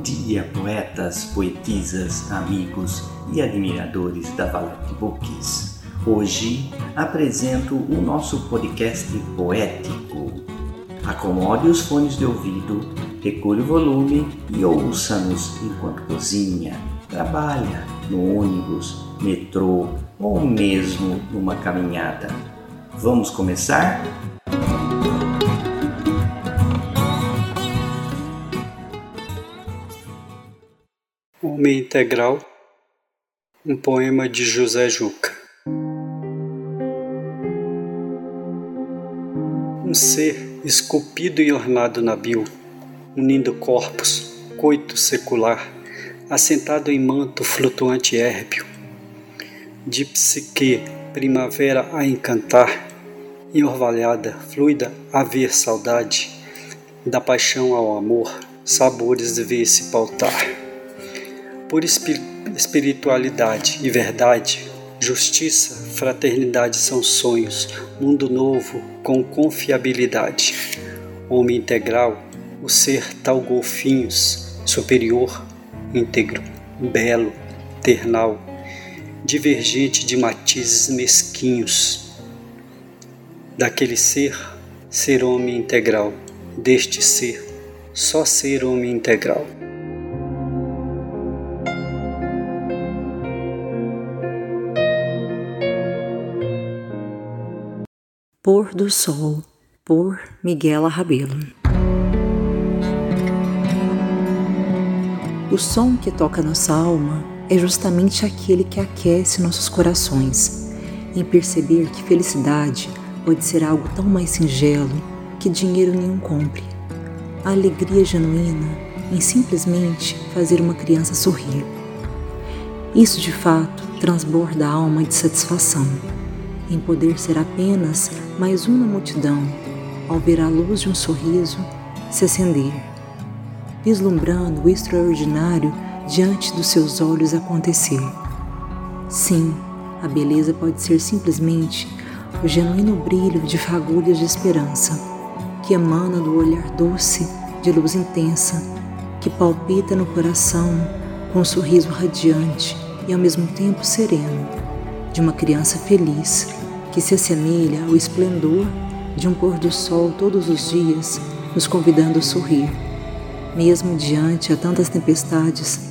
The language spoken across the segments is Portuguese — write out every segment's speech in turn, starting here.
Bom dia, poetas, poetisas, amigos e admiradores da Valete Books. Hoje apresento o nosso podcast poético. Acomode os fones de ouvido, regule o volume e ouça-nos enquanto cozinha, trabalha, no ônibus, metrô ou mesmo numa caminhada. Vamos começar? Homem Integral, um poema de José Juca. Um ser esculpido e ornado na bio, unindo corpos, coito secular, assentado em manto flutuante érbio, de psique, primavera a encantar, e orvalhada, fluida a ver saudade, da paixão ao amor, sabores de ver se pautar. Por espiritualidade e verdade, justiça, fraternidade são sonhos, mundo novo com confiabilidade. Homem integral, o ser tal golfinhos, superior, íntegro, belo, ternal, divergente de matizes mesquinhos. Daquele ser, ser homem integral, deste ser, só ser homem integral. Pôr do Sol, por Miguel Rabelo. O som que toca nossa alma é justamente aquele que aquece nossos corações, em perceber que felicidade pode ser algo tão mais singelo que dinheiro nenhum compre. A alegria genuína em simplesmente fazer uma criança sorrir. Isso de fato transborda a alma de satisfação, em poder ser apenas mais uma multidão ao ver a luz de um sorriso se acender, vislumbrando o extraordinário diante dos seus olhos acontecer. Sim, a beleza pode ser simplesmente o genuíno brilho de fagulhas de esperança, que emana do olhar doce de luz intensa, que palpita no coração com um sorriso radiante e ao mesmo tempo sereno, de uma criança feliz que se assemelha ao esplendor de um pôr do sol todos os dias, nos convidando a sorrir, mesmo diante a tantas tempestades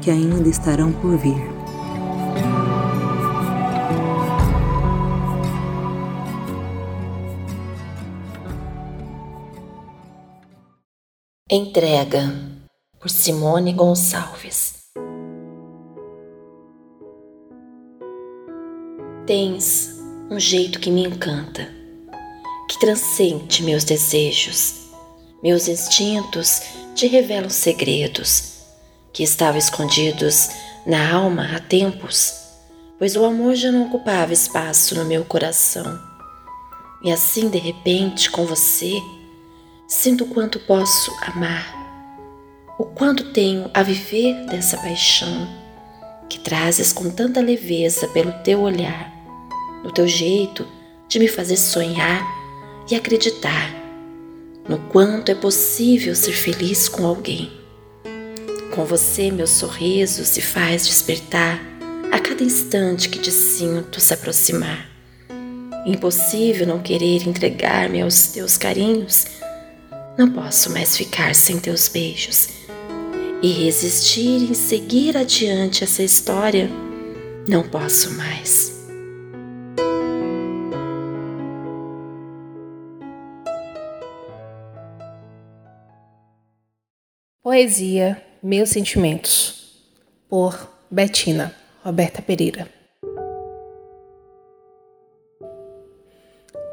que ainda estarão por vir. Entrega por Simone Gonçalves. Tens um jeito que me encanta, que transcende meus desejos, meus instintos te revelam segredos que estavam escondidos na alma há tempos, pois o amor já não ocupava espaço no meu coração. E assim, de repente, com você, sinto o quanto posso amar, o quanto tenho a viver dessa paixão que trazes com tanta leveza pelo teu olhar, no teu jeito de me fazer sonhar e acreditar no quanto é possível ser feliz com alguém. Com você, meu sorriso se faz despertar a cada instante que te sinto se aproximar. Impossível não querer entregar-me aos teus carinhos. Não posso mais ficar sem teus beijos. E resistir em seguir adiante essa história, não posso mais. Poesia meus Sentimentos, por Betina Roberta Pereira.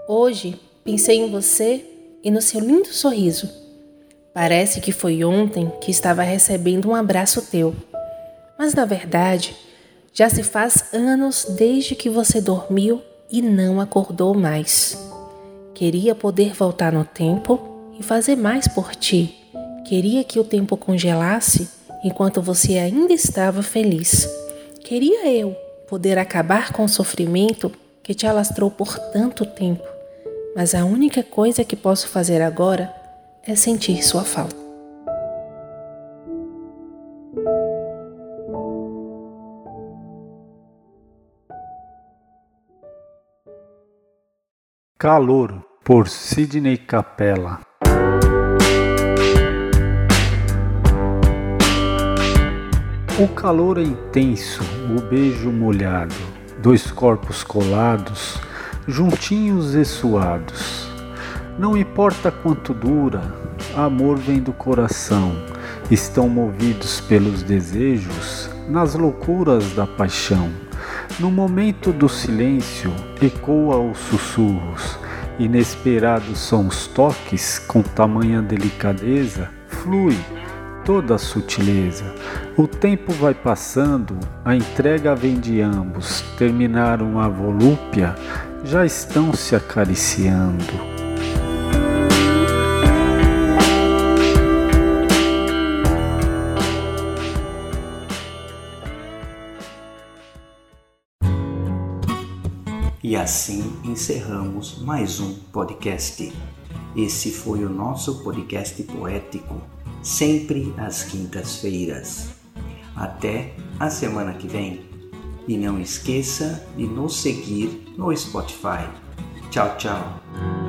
Hoje pensei em você e no seu lindo sorriso. Parece que foi ontem que estava recebendo um abraço teu, mas na verdade já se faz anos desde que você dormiu e não acordou mais. Queria poder voltar no tempo e fazer mais por ti Queria que o tempo congelasse enquanto você ainda estava feliz. Queria eu poder acabar com o sofrimento que te alastrou por tanto tempo, mas a única coisa que posso fazer agora é sentir sua falta. Calor por Sidney Capella. O calor é intenso, o beijo molhado, dois corpos colados, juntinhos e suados. Não importa quanto dura, amor vem do coração, estão movidos pelos desejos, nas loucuras da paixão. No momento do silêncio, ecoa os sussurros, inesperados são os toques, com tamanha delicadeza, flui toda a sutileza. O tempo vai passando, a entrega vem de ambos, terminaram a volúpia, já estão se acariciando. E assim encerramos mais um podcast. Esse foi o nosso podcast poético, sempre às quintas-feiras. Até a semana que vem. E não esqueça de nos seguir no Spotify. Tchau, tchau.